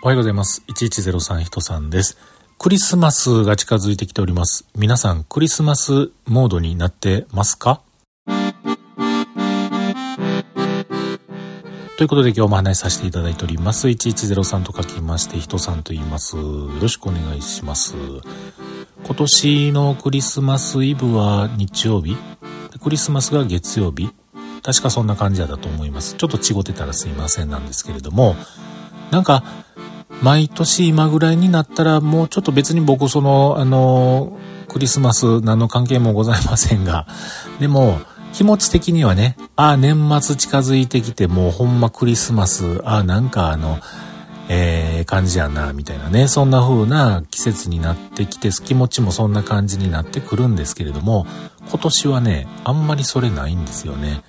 おはようございます。1103人さんです。クリスマスが近づいてきております。皆さん、クリスマスモードになってますか？ということで今日も話しさせていただいております。1103と書きまして、人さんと言います。よろしくお願いします。今年のクリスマスイブは日曜日クリスマスが月曜日確かそんな感じだと思います。ちょっと違ってたらすいませんなんですけれども、なんか、毎年今ぐらいになったらもうちょっと別に僕その、あの、クリスマス何の関係もございませんが、でも気持ち的にはね、ああ、年末近づいてきてもうほんまクリスマス、ああ、なんかあの、えー、感じやな、みたいなね、そんな風な季節になってきて、気持ちもそんな感じになってくるんですけれども、今年はね、あんまりそれないんですよね。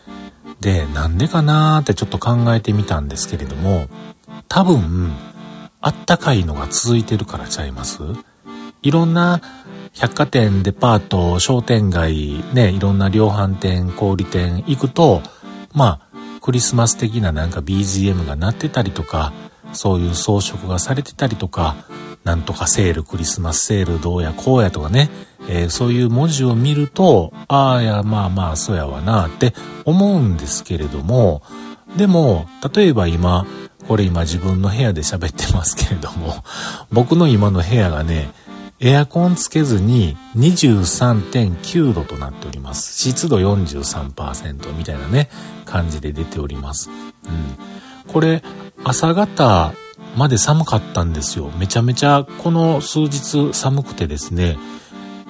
で、なんでかなーってちょっと考えてみたんですけれども、多分、あったかいのが続いてるからちゃいます？いろんな百貨店、デパート、商店街、ね、いろんな量販店、小売店行くと、まあ、クリスマス的ななんか BGM が鳴ってたりとか、そういう装飾がされてたりとか、なんとかセール、クリスマスセールどうやこうやとかね、えー、そういう文字を見ると、ああ、や、まあまあ、そうやわなって思うんですけれども、でも、例えば今、これ今自分の部屋で喋ってますけれども、僕の今の部屋がね、エアコンつけずに23.9度となっております。湿度43%みたいなね、感じで出ております。うん。これ、朝方まで寒かったんですよ。めちゃめちゃこの数日寒くてですね、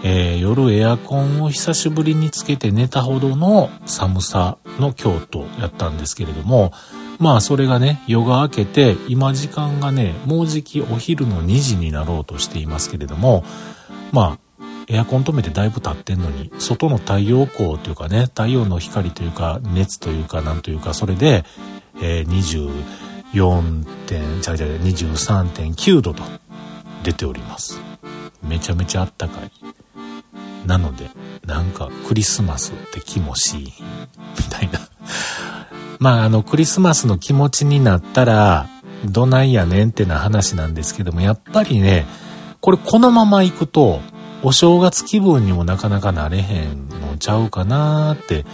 えー、夜エアコンを久しぶりにつけて寝たほどの寒さの京都やったんですけれども、まあそれがね、夜が明けて、今時間がね、もうじきお昼の2時になろうとしていますけれども、まあ、エアコン止めてだいぶ経ってんのに、外の太陽光というかね、太陽の光というか、熱というか、なんというか、それで、えー、24点、ちゃうちゃう、23.9度と出ております。めちゃめちゃあったかい。なので、なんかクリスマスって気もしいい。まあ、あの、クリスマスの気持ちになったら、どないやねんってな話なんですけども、やっぱりね、これこのまま行くと、お正月気分にもなかなかなれへんのちゃうかなーって、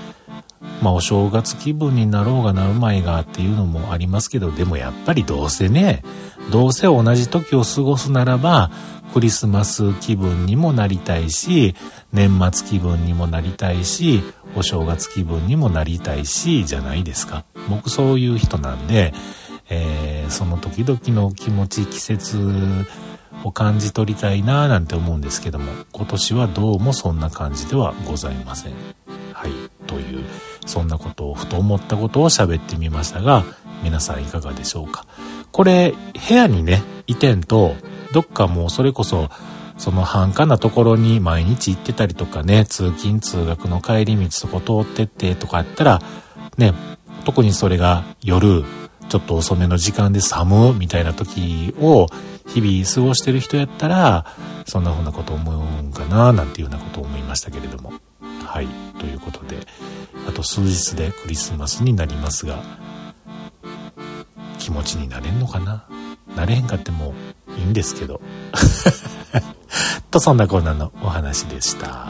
まあお正月気分になろうがなるまいがっていうのもありますけど、でもやっぱりどうせね、どうせ同じ時を過ごすならば、クリスマス気分にもなりたいし、年末気分にもなりたいし、お正月気分にもなりたいし、じゃないですか。僕そういう人なんで、えー、その時々の気持ち、季節を感じ取りたいなぁなんて思うんですけども、今年はどうもそんな感じではございません。はい。という、そんなことをふと思ったことを喋ってみましたが、皆さんいかがでしょうか。これ、部屋にね、移転と、どっかもうそれこそ、その繁華なところに毎日行ってたりとかね、通勤通学の帰り道そこ通ってってとかやったら、ね、特にそれが夜、ちょっと遅めの時間で寒みたいな時を日々過ごしてる人やったら、そんな風なこと思うんかな、なんていうようなことを思いましたけれども。はい。ということで、あと数日でクリスマスになりますが、気持ちになれんのかな？なれへんかってもいいんですけど。と、そんなコーナーのお話でした。